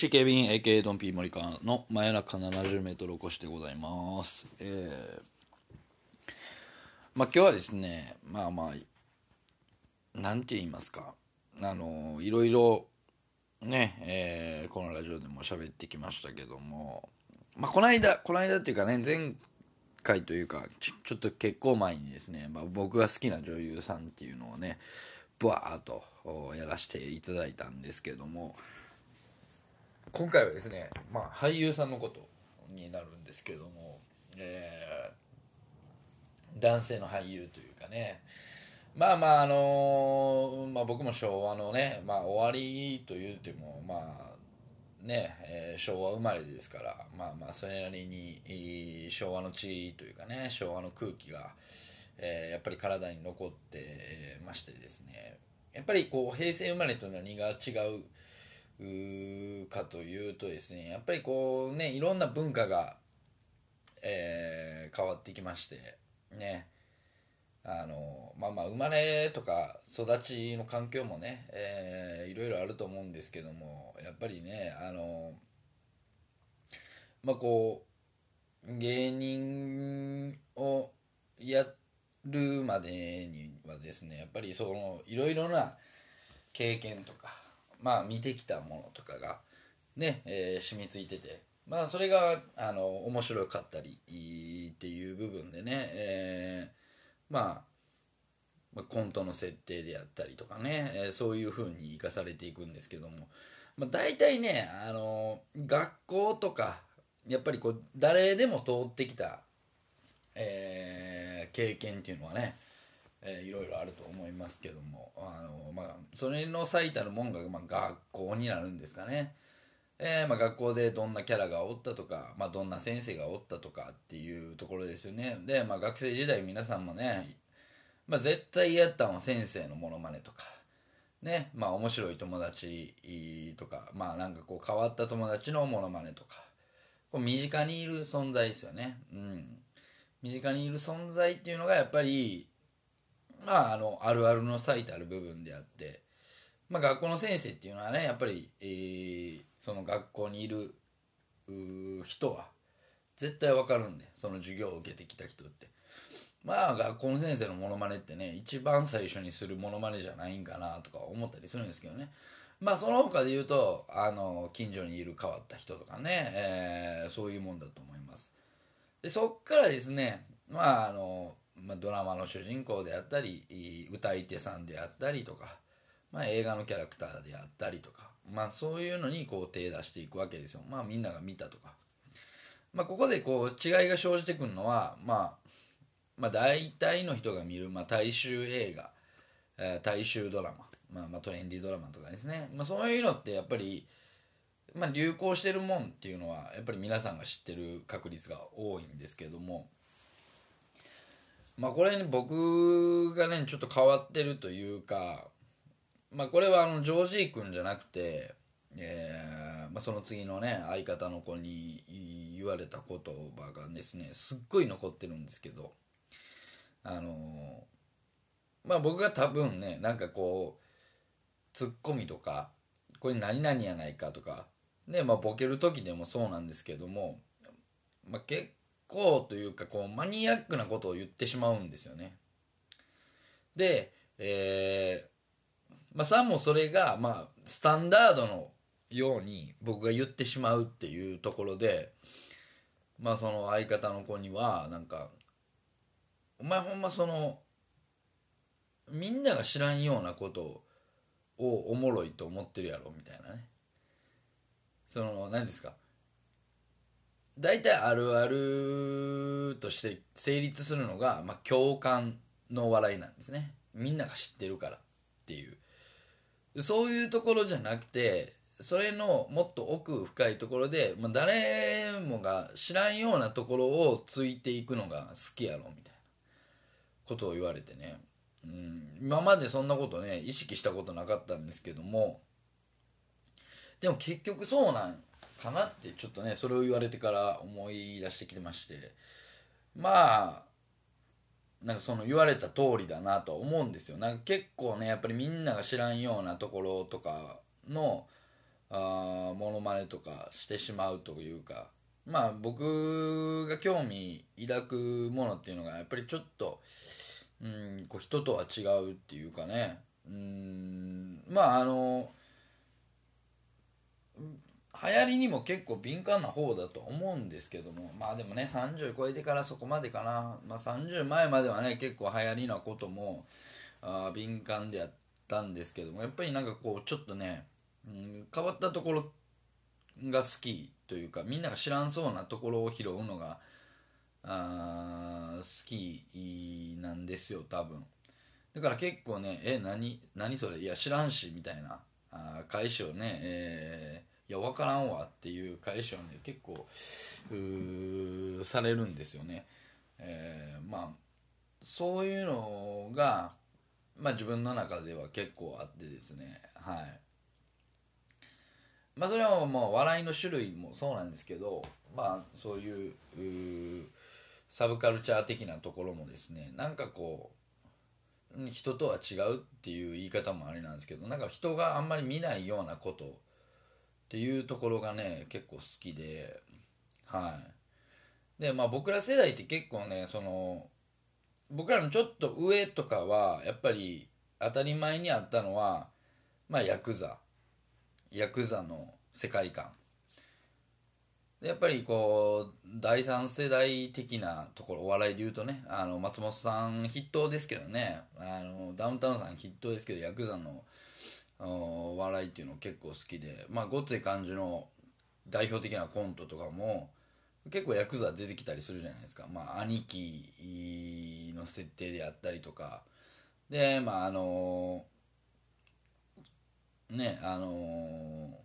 MC ケビン AK ドンピー森川の真夜中 70m 起こしでございます。えー、まあ今日はですねまあまあなんて言いますか。あのいろいろね、えーこのラジオでも喋ってきましたけども。まあこの間この間っていうかね前回というかちょちょっと結構前にですね、まあ、僕が好きな女優さんっていうのをねブワーっとやらせていただいたんですけども。今回はですね、まあ、俳優さんのことになるんですけども、えー男性の俳優というかね。まあまああのまあ、僕も昭和のね、まあ、終わりと言うてもまあね、えー昭和生まれですからまあまあそれなりに昭和の地というかね昭和の空気が、えーやっぱり体に残ってましてですね。やっぱりこう平成生まれと何が違うかというとですねやっぱりこうねいろんな文化が、えー変わってきましてね。あのまあまあ生まれとか育ちの環境もね、えーいろいろあると思うんですけどもやっぱりねあのまあこう芸人をやるまでにはですねやっぱりそのいろいろな経験とかまあ見てきたものとかがね、えー染みついててまあそれがあの面白かったりっていう部分でね、えーまあコントの設定であったりとかね、えーそういう風に生かされていくんですけども、まあ、大体ねあの学校とかやっぱりこう誰でも通ってきた、えー経験っていうのはね、えーいろいろあると思いますけどもあの、まあ、それの最たるもんが、まあ、学校になるんですかね。えーまあ、学校でどんなキャラがおったとか、まあ、どんな先生がおったとかっていうところですよね。で、まあ、学生時代皆さんもね、まあ、絶対やったのは先生のモノマネとかねまあ面白い友達とかまあなんかこう変わった友達のモノマネとかこう身近にいる存在ですよね。うん。身近にいる存在っていうのがやっぱりまああのあるあるの最たる部分であってまあ、学校の先生っていうのはねやっぱり、えーその学校にいる人は絶対わかるんでその授業を受けてきた人って。まあ学校の先生のモノマネってね一番最初にするモノマネじゃないんかなとか思ったりするんですけどね。まあその他で言うとあの近所にいる変わった人とかね、えーそういうもんだと思います。でそっからですねまああの、まあ、ドラマの主人公であったり歌い手さんであったりとかまあ、映画のキャラクターであったりとか、まあ、そういうのにこう手出していくわけですよ、まあ、みんなが見たとか、まあ、ここでこう違いが生じてくるのは、まあ、まあ大体の人が見る、まあ、大衆映画、え大衆ドラマ、まあ、まあトレンディードラマとかですね、まあ、そういうのってやっぱり、まあ、流行してるもんっていうのはやっぱり皆さんが知ってる確率が多いんですけどもまあこれに僕がねちょっと変わってるというかまあこれはあのジョージー君じゃなくて、えーまあ、その次のね相方の子に言われた言葉がですねすっごい残ってるんですけどあのまあ僕が多分ねなんかこうツッコミとかこれ何々やないかとかねまあボケる時でもそうなんですけども、まあ、結構というかこうマニアックなことを言ってしまうんですよね。で、えーまあ、さもそれが、まあ、スタンダードのように僕が言ってしまうっていうところで、まあ、その相方の子にはなんか「お前ほんまそのみんなが知らんようなことをおもろいと思ってるやろ」みたいなねその何ですか？大体あるあるとして成立するのが、まあ、共感の笑いなんですね。みんなが知ってるからっていう。そういうところじゃなくてそれのもっと奥深いところで、まあ、誰もが知らんようなところをついていくのが好きやろみたいなことを言われてね、うん、今までそんなことね意識したことなかったんですけども。でも結局そうなんかなってちょっとねそれを言われてから思い出してきてまして。まあなんかその言われた通りだなとは思うんですよ。なんか結構ねやっぱりみんなが知らんようなところとかのあモノマネとかしてしまうというか。まあ僕が興味抱くものっていうのがやっぱりちょっとうんこう人とは違うっていうかね。うんまああの流行りにも結構敏感な方だと思うんですけどもまあでもね30超えてからそこまでかな、まあ、30前まではね結構流行りなこともあ敏感でやったんですけどもやっぱりなんかこうちょっとねうん、変わったところが好きというかみんなが知らんそうなところを拾うのがあ好きなんですよ多分。だから結構ね「え何何それ？いや知らんし」みたいな。あ返しをね、えー、いや分からんわっていう返しをね結構されるんですよね、えー、まあそういうのが、まあ、自分の中では結構あってですね。はい。まあそれはもう笑いの種類もそうなんですけどまあそういうサブカルチャー的なところもですねなんかこう人とは違うっていう言い方もあれなんですけどなんか人があんまり見ないようなことっていうところがね結構好きではい。でまあ僕ら世代って結構ねその僕らのちょっと上とかはやっぱり当たり前にあったのはまあヤクザ。ヤクザの世界観。やっぱりこう第三世代的なところお笑いで言うとねあの松本さん筆頭ですけどねあのダウンタウンさん筆頭ですけどヤクザの笑いっていうの結構好きでまあごつい感じの代表的なコントとかも結構ヤクザ出てきたりするじゃないですか。まあ兄貴の設定であったりとか。でまああのねあの、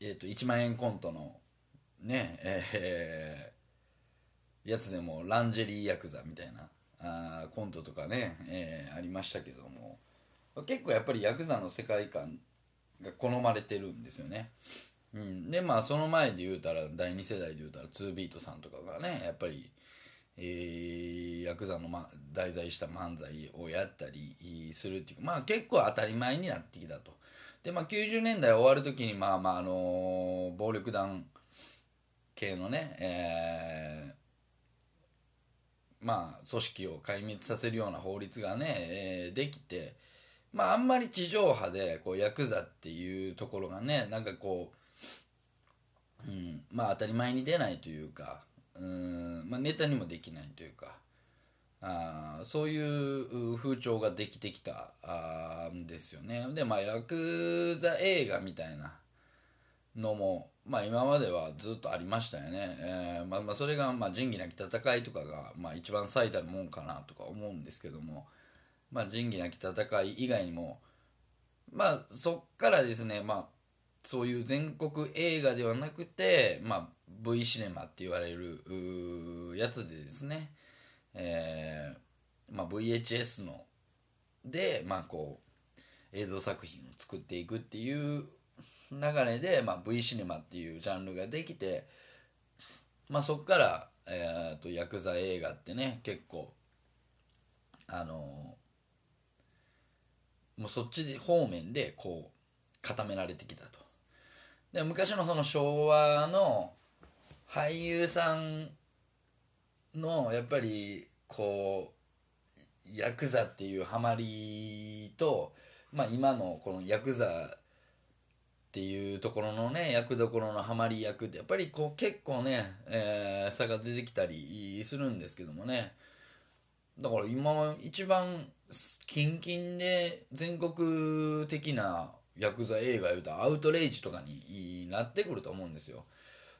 えっ、ー、と1万円コントのねえー、やつでもランジェリーヤクザみたいなあコントとかね、えー、ありましたけども。結構やっぱりヤクザの世界観が好まれてるんですよね、うん、でまあその前で言うたら第2世代で言うたら2ビートさんとかがねやっぱりえー、ヤクザの、ま、題材した漫才をやったりするっていうまあ結構当たり前になってきたと。でまあ90年代終わる時にまあまああのー、暴力団系のね、えー、まあ組織を壊滅させるような法律がね、えー、できてまああんまり地上波でこうヤクザっていうところがねなんかこう、うん、まあ当たり前に出ないというかうん、まあ、ネタにもできないというかあそういう風潮ができてきたあんですよね。でまあヤクザ映画みたいなのも、まあ、今まではずっとありましたよね、えーまあ、まあそれが、まあ、仁義なき戦いとかが、まあ、一番最たるもんかなとか思うんですけども、まあ、仁義なき戦い以外にもまあそっからですねまあそういう全国映画ではなくて、まあ、V シネマって言われるやつでですね、えーまあ、VHS ので、まあ、こう映像作品を作っていくっていう流れで、まあ、V シネマっていうジャンルができて、まあ、そこから、えーと、ヤクザ映画ってね結構あのもうそっち方面でこう固められてきたと。で昔のその昭和の俳優さんのやっぱりこうヤクザっていうハマりと、まあ、今のこのヤクザっていうところのね役どころのハマり役ってやっぱりこう結構ね、えー、差が出てきたりするんですけどもね。だから今一番キンキンで全国的なヤクザ映画言うとアウトレイジとかになってくると思うんですよ。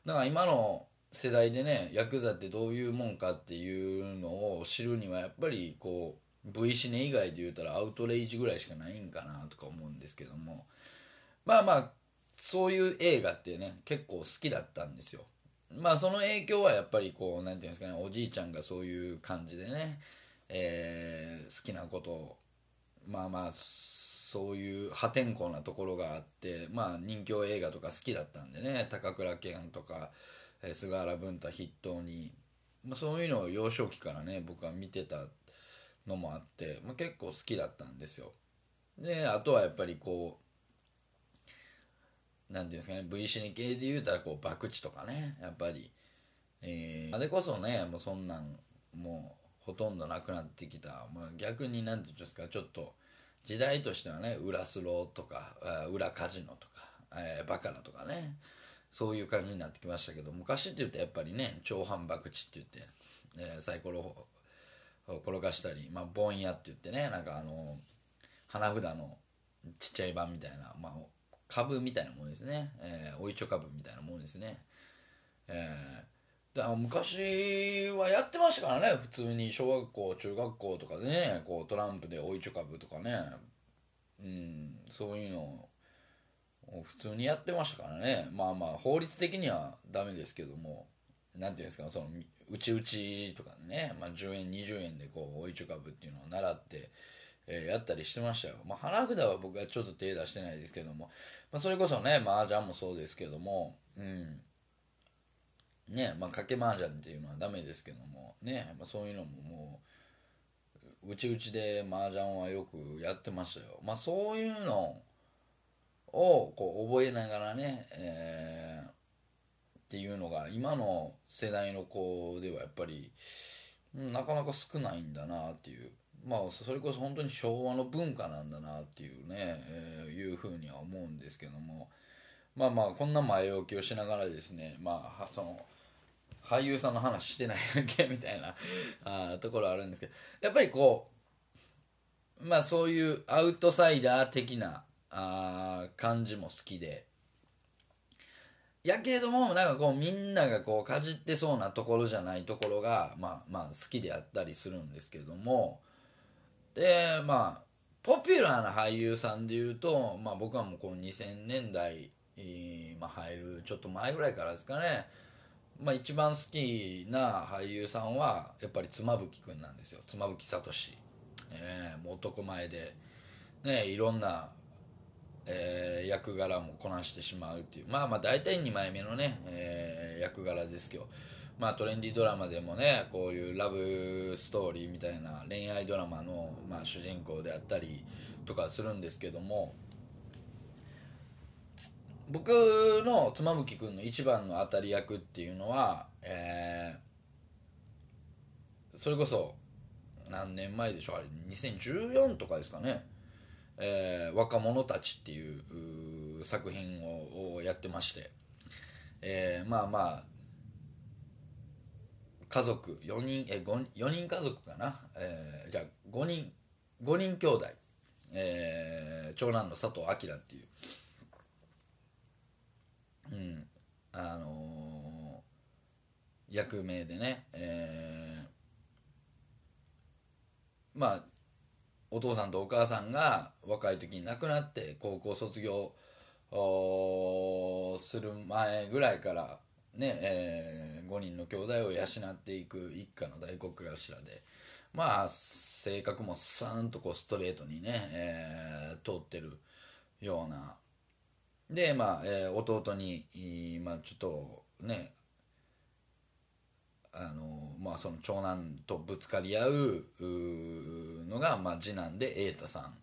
だから今の世代でねヤクザってどういうもんかっていうのを知るにはやっぱりこう V シネ以外で言うたらアウトレイジぐらいしかないんかなとか思うんですけども。まあまあそういう映画ってね結構好きだったんですよ。まあその影響はやっぱりこう何て言うんですかねおじいちゃんがそういう感じでね、えー、好きなことをまあまあそういう破天荒なところがあってまあ人気映画とか好きだったんでね高倉健とかえ菅原文太筆頭に、まあ、そういうのを幼少期からね僕は見てたのもあって、まあ、結構好きだったんですよ。であとはやっぱりこう何ていうんですかね V シネ系で言うたらこう博打とかねやっぱり。えー、あれこそねもうそんなんもうほとんどなくなってきた、まあ、逆に何て言うんですかちょっと時代としてはね裏スローとか裏カジノとか、えー、バカラとかねそういう感じになってきましたけど昔って言うとやっぱりね長反博打って言って、えー、サイコロを転がしたり、まあ、ボンヤって言ってねなんかあの花札のちっちゃい版みたいな、まあ、株みたいなものですね、えー、おいちょ株みたいなものですね、えー、だ昔はやってましたからね普通に。小学校中学校とかでねこうトランプでおいちょ株とかね。うんそういうのを普通にやってましたからね。まあまあ法律的にはダメですけども。何ていうんですかそのうちうちとかね、まあ、10円20円でこうおいちょ株っていうのを習って、え、やったりしてましたよ、まあ、花札は僕はちょっと手出してないですけども、まあ、それこそね麻雀もそうですけども。うん。ねまあ賭け麻雀っていうのはダメですけどもね、まあ、そういうのももううちうちで麻雀はよくやってましたよ。まあそういうのをこう覚えながらね、えー、っていうのが今の世代の子ではやっぱりなかなか少ないんだなっていう。まあそれこそ本当に昭和の文化なんだなっていうね、えー、いうふうには思うんですけども。まあまあこんな前置きをしながらですねまあその俳優さんの話してないだけみたいなあところあるんですけどやっぱりこうまあそういうアウトサイダー的なあ感じも好きでやけどもなんかこうみんながこうかじってそうなところじゃないところがまあまあ好きであったりするんですけどもでまあポピュラーな俳優さんでいうと、まあ、僕はもうこの2000年代、まあ、入るちょっと前ぐらいからですかね、まあ、一番好きな俳優さんはやっぱり妻夫木君なんですよ。妻夫木聡、えー、もう男前で、ね、いろんなえー、役柄もこなしてしまうっていう。まあまあ大体2枚目のね、えー、役柄ですけどまあトレンディードラマでもねこういうラブストーリーみたいな恋愛ドラマの、まあ、主人公であったりとかするんですけども僕の妻夫木君の一番の当たり役っていうのは、えー、それこそ何年前でしょうあれ2014とかですかね。えー、若者たちっていう作品をやってまして、えー、まあまあ家族4人え 5, 4人家族かな、えー、じゃあ5人5人兄弟、えー、長男の佐藤明っていう。うん。あのー、役名でね、えー、まあお父さんとお母さんが若い時に亡くなって高校卒業する前ぐらいからね、えー、5人の兄弟を養っていく一家の大黒柱でまあ性格もさーんとこうストレートにね、えー、通ってるようなでまあ、えー、弟に、まあ、ちょっとねあのまあ、その長男とぶつかり合うのが、まあ、次男で瑛太さん。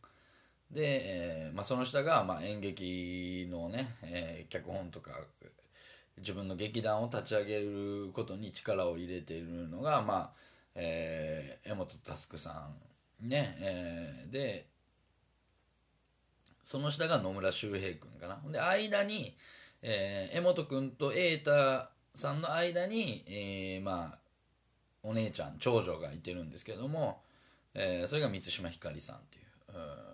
で、えーまあ、その下が、まあ、演劇のね、えー、脚本とか自分の劇団を立ち上げることに力を入れているのが、まあえー、江本佑さんね、えー、でその下が野村周平君かな。で間に、えー、江本君と瑛太さんの間に、えー、まあお姉ちゃん長女がいてるんですけども、えー、それが満島ひかりさんっていう、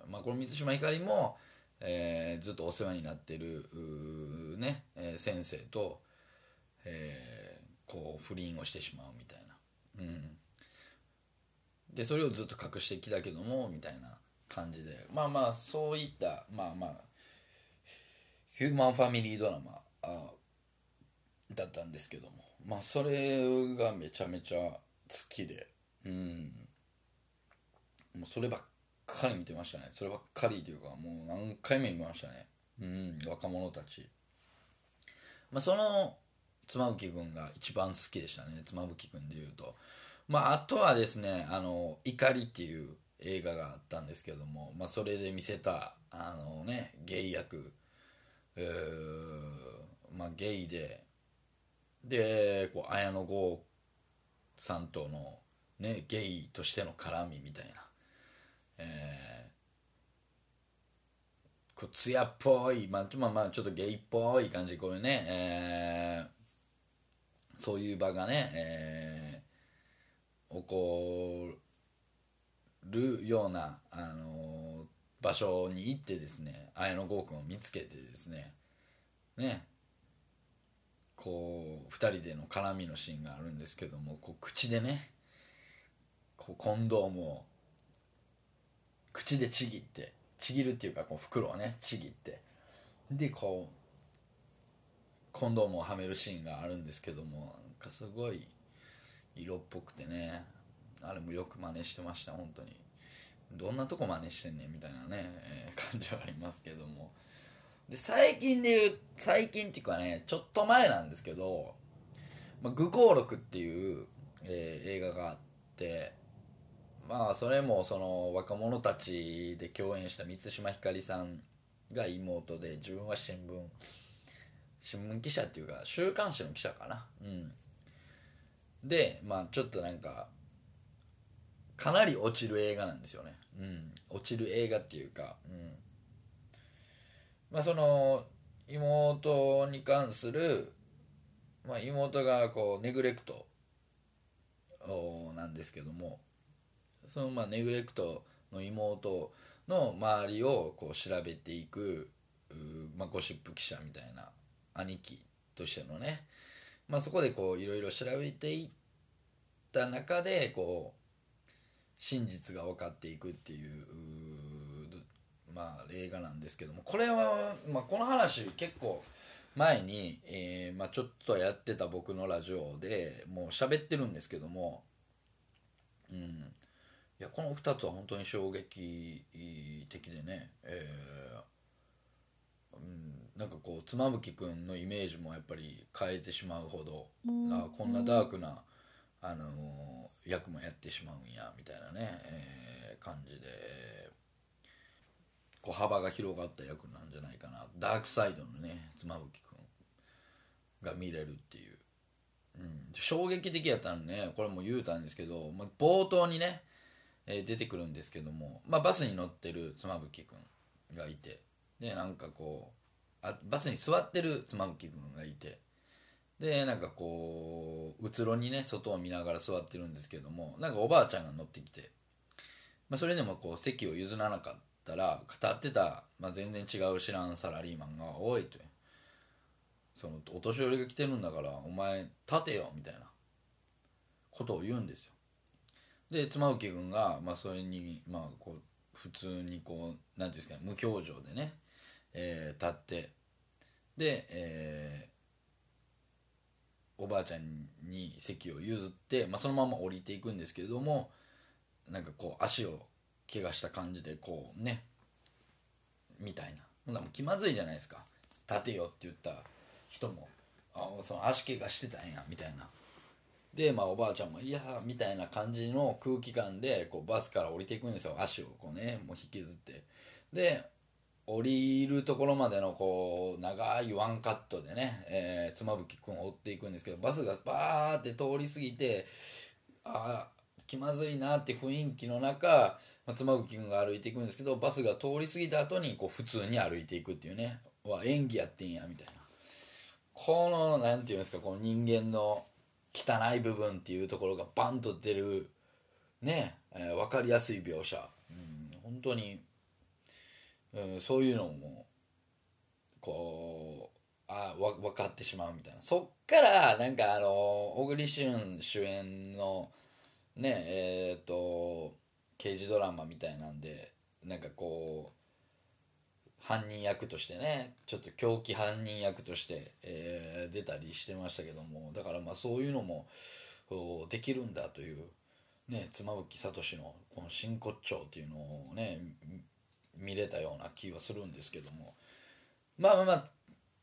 うまあ、この満島ひかりも、えー、ずっとお世話になってるね、えー、先生と、えー、こう不倫をしてしまうみたいな、うん、でそれをずっと隠してきたけどもみたいな。感じでまあまあそういったまあまあヒューマンファミリードラマあだったんですけどもまあそれがめちゃめちゃ好きでうん。もうそればっかり見てましたね。そればっかりというかもう何回も見ましたね。うん若者たち。まあその妻夫木君が一番好きでしたね。妻夫木君でいうと。まああとはですね「あの怒り」っていう映画があったんですけども、まあ、それで見せたあのねゲイ役まあゲイででこう綾野剛さんとのねゲイとしての絡みみたいなえー、こう艶っぽい、まあ、まあまあちょっとゲイっぽい感じこういうね、えー、そういう場がね、えー、起こるるような、あの、場所に行ってですね綾野剛君を見つけてですねねこう2人での絡みのシーンがあるんですけどもこう口でねこうコンドームを口でちぎってちぎるっていうかこう袋をねちぎってでこうコンドームをはめるシーンがあるんですけどもなんかすごい色っぽくてねあれもよく真似してました本当に。どんなとこ真似してんねんみたいなね、えー、感じはありますけども。で最近で言う最近っていうかねちょっと前なんですけど「まあ、愚行録」っていう、えー、映画があってまあそれもその若者たちで共演した満島ひかりさんが妹で自分は新聞新聞記者っていうか週刊誌の記者かな。うん。でまあちょっとなんかかなり落ちる映画なんですよね。うん。落ちる映画っていうかうん。まあその妹に関する、まあ、妹がこうネグレクトなんですけどもそのまあネグレクトの妹の周りをこう調べていくまあ、ゴシップ記者みたいな兄貴としてのね、まあ、そこでこういろいろ調べていった中でこう真実が分かっていくっていうまあ、映画なんですけどもこれは、まあ、この話結構前に、えーまあ、ちょっとやってた僕のラジオでもう喋ってるんですけども、うん、いやこの2つは本当に衝撃的でね、えーうん、なんかこう妻夫木君のイメージもやっぱり変えてしまうほど、あこんなダークな、あの、役もやってしまうんやみたいなね、えー、感じで。こう幅が広がった役なんじゃないかな。ダークサイドのね妻夫木君が見れるっていう、うん、衝撃的やったのね。これも言うたんですけど、まあ、冒頭にね、えー、出てくるんですけども、まあ、バスに乗ってる妻夫木君がいてでなんかこうあバスに座ってる妻夫木君がいてでなんかこううつろにね外を見ながら座ってるんですけどもなんかおばあちゃんが乗ってきて、まあ、それでもこう席を譲らなかったら語ってた、まあ、全然違う知らんサラリーマンが「おい」と。そのお年寄りが来てるんだからお前立てよみたいなことを言うんですよ。で妻夫木君が、まあ、それに、まあ、こう普通にこう何ていうんですかね無表情でね、えー、立ってで、えー、おばあちゃんに席を譲って、まあ、そのまま降りていくんですけれどもなんかこう足を怪我した感じでこうねみたいな。ほんなも気まずいじゃないですか。立てよって言った人もあその足怪我してたんやみたいな。でまあおばあちゃんも「いや」みたいな感じの空気感でこうバスから降りていくんですよ。足をこうねもう引きずって。で降りるところまでのこう長いワンカットでね、えー、妻夫木君を追っていくんですけどバスがバーって通り過ぎてあ気まずいなって雰囲気の中松間君が歩いていくんですけどバスが通り過ぎた後にこう普通に歩いていくっていうね。わ演技やってんやみたいな。この何て言うんですかこの人間の汚い部分っていうところがバンと出るね、えー、分かりやすい描写、うん、本当に、うん、そういうのもこうあわ分かってしまうみたいな。そっからなんかあの小栗旬主演のねえっ、と刑事ドラマみたいなんでなんかこう犯人役としてねちょっと狂気犯人役として、えー出たりしてましたけどもだからまあそういうのもできるんだというね妻夫木聡のこの真骨頂っていうのをね見れたような気はするんですけども。まあまあまあ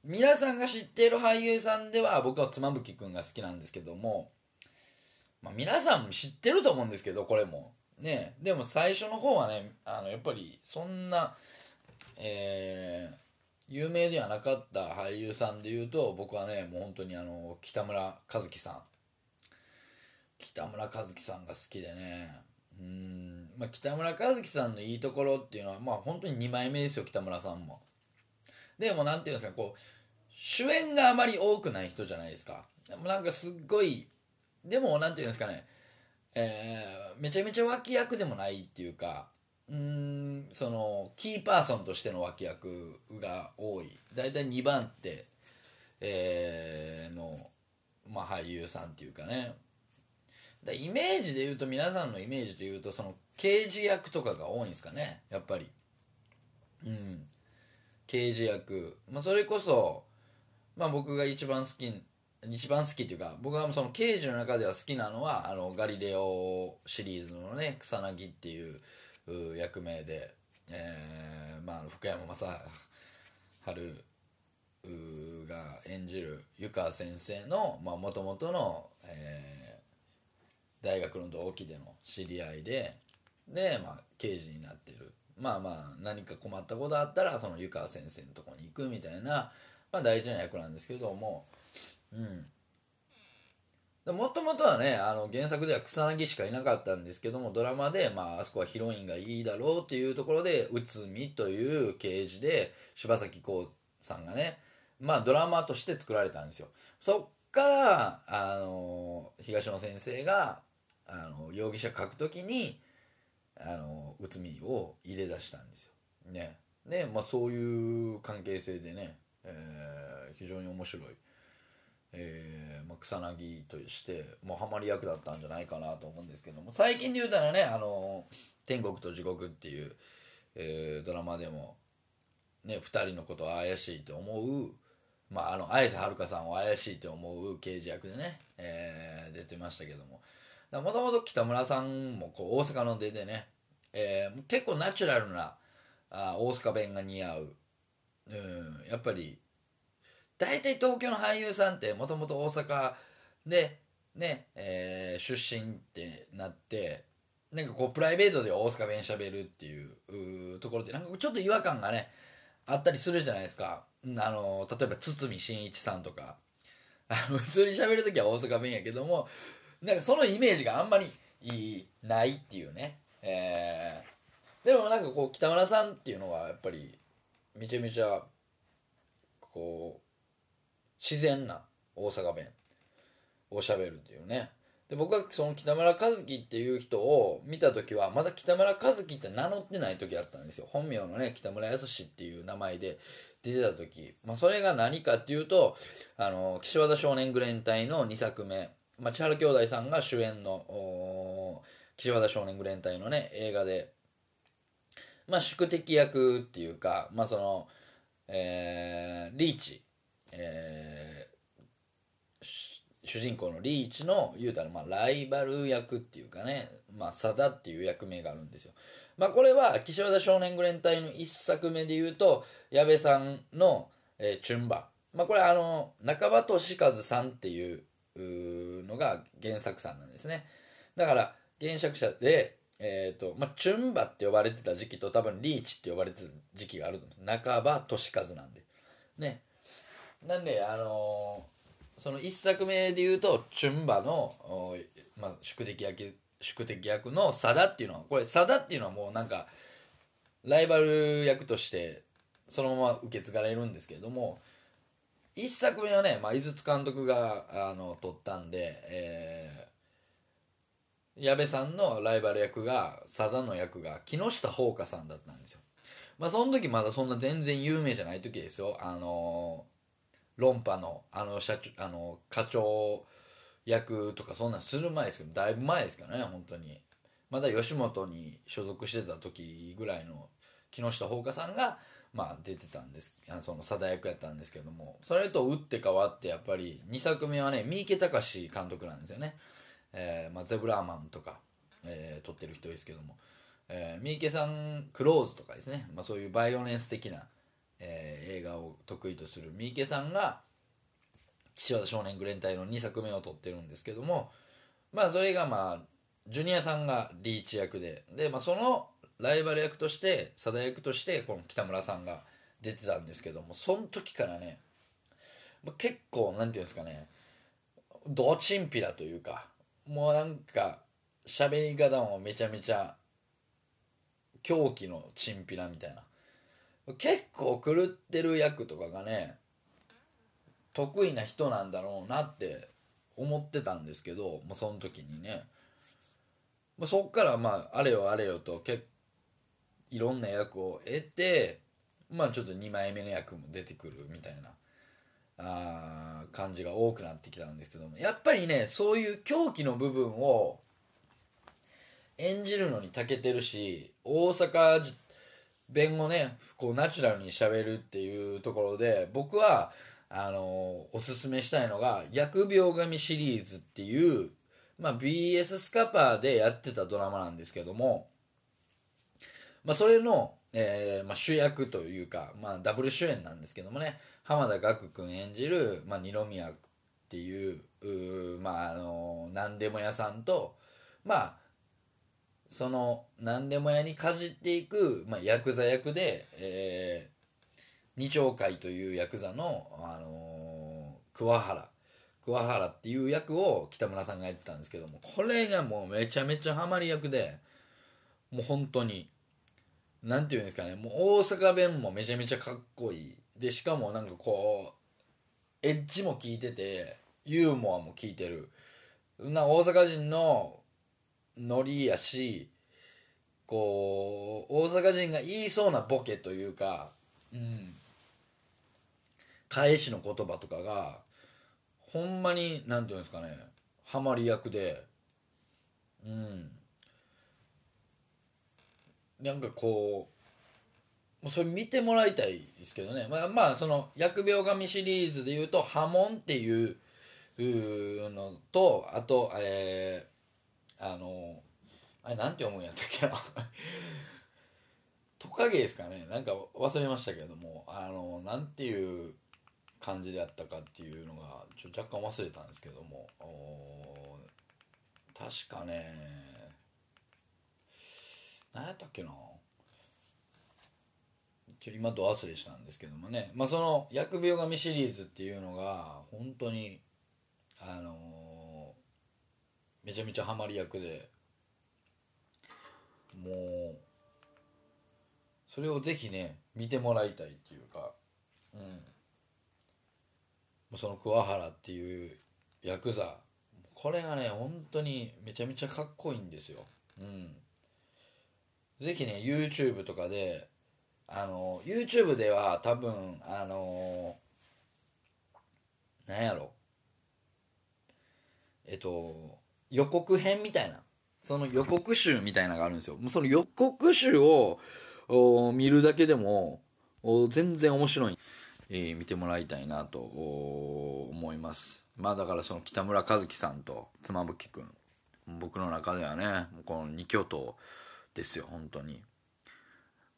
皆さんが知っている俳優さんでは僕は妻夫木君が好きなんですけども、まあ、皆さん知ってると思うんですけどこれも。ね。でも最初の方はねあのやっぱりそんなえー有名ではなかった俳優さんでいうと僕はねもう本当にあの北村一樹さん。北村一樹さんが好きでね。うん、まあ、北村一樹さんのいいところっていうのはまあ本当に2枚目ですよ北村さんも。でもなんていうんですかこう主演があまり多くない人じゃないですか。でもなんかすっごいでもなんていうんですかねえーめちゃめちゃ脇役でもないっていうかうーんそのキーパーソンとしての脇役が多い。大体2番手、えーの、まあ、俳優さんっていうかね。だイメージで言うと皆さんのイメージで言うとその刑事役とかが多いんですかねやっぱり。うん。刑事役、まあ、それこそ、まあ、僕が一番好き一番好きっていうか僕はその刑事の中では好きなのはあのガリレオシリーズのね草薙っていうう役名で、えーまあ、福山雅治が演じる湯川先生のもともとの、えー大学の同期での知り合いでで、まあ、刑事になってる。まあまあ何か困ったことあったらその湯川先生のとこに行くみたいな、まあ、大事な役なんですけどもうん。もともとはねあの原作では草薙しかいなかったんですけどもドラマで、まああそこはヒロインがいいだろうっていうところで内海という刑事で柴咲コウさんがねまあドラマとして作られたんですよ。そっからあの東野先生があの容疑者書くときにあの内海を入れ出したんですよ。ね。で、まあ、そういう関係性でね、えー非常に面白い。えーまあ、草薙としてもうハマり役だったんじゃないかなと思うんですけども。最近で言うたらね「あの天国と地獄」っていう、えードラマでも、ね、2人のことを怪しいと思う、まあ、あの綾瀬はるかさんを怪しいと思う刑事役でね、えー出てましたけども。もともと北村さんもこう大阪の出でね、えー結構ナチュラルなあ大阪弁が似合う、うん、やっぱり大体東京の俳優さんってもともと大阪でね、えー出身ってなってなんかこうプライベートで大阪弁しゃべるっていうところってなんかちょっと違和感がねあったりするじゃないですか。あの例えば堤真一さんとか。普通に喋る時は大阪弁やけどもなんかそのイメージがあんまりいいないっていうね、えーでもなんかこう北村さんっていうのはやっぱりめちゃめちゃこう自然な大阪弁をしゃべるっていうね。で僕はその北村和樹っていう人を見た時はまだ北村和樹って名乗ってない時だったんですよ。本名のね北村康っていう名前で出てた時、まあ、それが何かっていうとあの岸和田少年グレン隊の2作目、まあ、千原兄弟さんが主演の岸和田少年グレン隊のね映画でまあ宿敵役っていうかまあそのえーリーチえー主人公のリーチの言うたらまあライバル役っていうかねまあサダっていう役名があるんですよ。まあこれは岸和田少年グレン隊の一作目で言うと矢部さんの、えーチュンバ。まあこれあの中場俊和さんっていうのが原作さんなんですね。だから原作者でえーとまあ、チュンバって呼ばれてた時期と多分リーチって呼ばれてた時期があると思うんです。中場俊和なんで。ね。なんであのーその一作目で言うとチュンバの、まあ、宿敵役宿敵役のサダっていうのはこれサダっていうのはもうなんかライバル役としてそのまま受け継がれるんですけれども一作目はね、まあ、井筒監督があの撮ったんで、えー矢部さんのライバル役がサダの役が木下ほうかさんだったんですよ。まあその時まだそんな全然有名じゃない時ですよ。あの論破のあの社長あの課長役とかそんなんする前ですけどだいぶ前ですからね本当に。まだ吉本に所属してた時ぐらいの木下ほうかさんがまあ出てたんですあのその貞役やったんですけどもそれと打って変わってやっぱり2作目はね三池隆監督なんですよね、えーまあ、ゼブラーマンとか、えー撮ってる人ですけども、えー三池さんクローズとかですね、まあ、そういうバイオレンス的な、えー映画を得意とする三池さんが岸和田少年グレン隊の2作目を撮ってるんですけどもまあそれがまあジュニアさんがリーチ役でで、まあ、そのライバル役として佐田役としてこの北村さんが出てたんですけどもその時からね結構なんていうんですかねどちんぴらというかもうなんか喋り方もめちゃめちゃ狂気のチンピラみたいな。結構狂ってる役とかがね得意な人なんだろうなって思ってたんですけどもうその時にね。そっからまああれよあれよと結いろんな役を得てまあちょっと2枚目の役も出てくるみたいなあ感じが多くなってきたんですけどもやっぱりねそういう狂気の部分を演じるのに長けてるし大阪弁をねこうナチュラルにしゃべるっていうところで僕はあのおすすめしたいのが「疫病神」シリーズっていう、まあ、BS スカパーでやってたドラマなんですけども、まあ、それの、えーまあ、主役というか、まあ、ダブル主演なんですけどもね浜田岳君演じる、まあ、二宮っていうまああの何でも屋さんとまあその何でも屋にかじっていく、まあ、ヤクザ役で、えー二丁会というヤクザの、あのー桑原桑原っていう役を北村さんがやってたんですけどもこれがもうめちゃめちゃハマり役でもう本当になんていうんですかね。もう大阪弁もめちゃめちゃかっこいい。でしかもなんかこうエッジも効いててユーモアも効いてる。な大阪人のノリやしこう大阪人が言いそうなボケというか、うん、返しの言葉とかがほんまになんていうんですかね。ハマり役でうん。なんかこうもうそれ見てもらいたいですけどね。まあまあその「疫病神」シリーズでいうと「波紋」っていうのとあとえー、あのあれなんて読むんやったっけな。トカゲですかね。なんか忘れましたけども。あのなんていう感じであったかっていうのがちょ若干忘れたんですけども。確かね何やったっけな？今度忘れしたんですけどもね。まあその「疫病神」シリーズっていうのが本当にあのーめちゃめちゃハマり役で。もうそれをぜひね見てもらいたいっていうか。うん。その桑原っていうヤクザこれがね本当にめちゃめちゃかっこいいんですよ。うん。ぜひね YouTube とかであの YouTube では多分あのなんやろ。えっと予告編みたいな。その予告集みたいなのがあるんですよ。もうその予告集を見るだけでも全然面白い、えー見てもらいたいなと思います。まあだからその北村一樹さんと妻夫木君僕の中ではねこの二巨頭。ですよ本当に。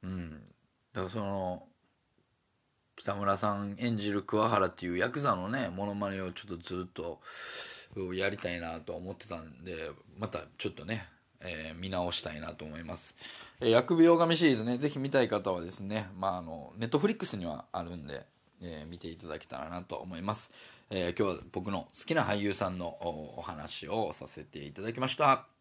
うん。だからその北村さん演じる桑原っていうヤクザのねモノマネをちょっとずっとやりたいなと思ってたんでまたちょっとね、えー見直したいなと思います「えー疫病神」シリーズねぜひ見たい方はですねまああのネットフリックスにはあるんで、えー見ていただけたらなと思います、え今日は僕の好きな俳優さんのおお話をさせていただきました。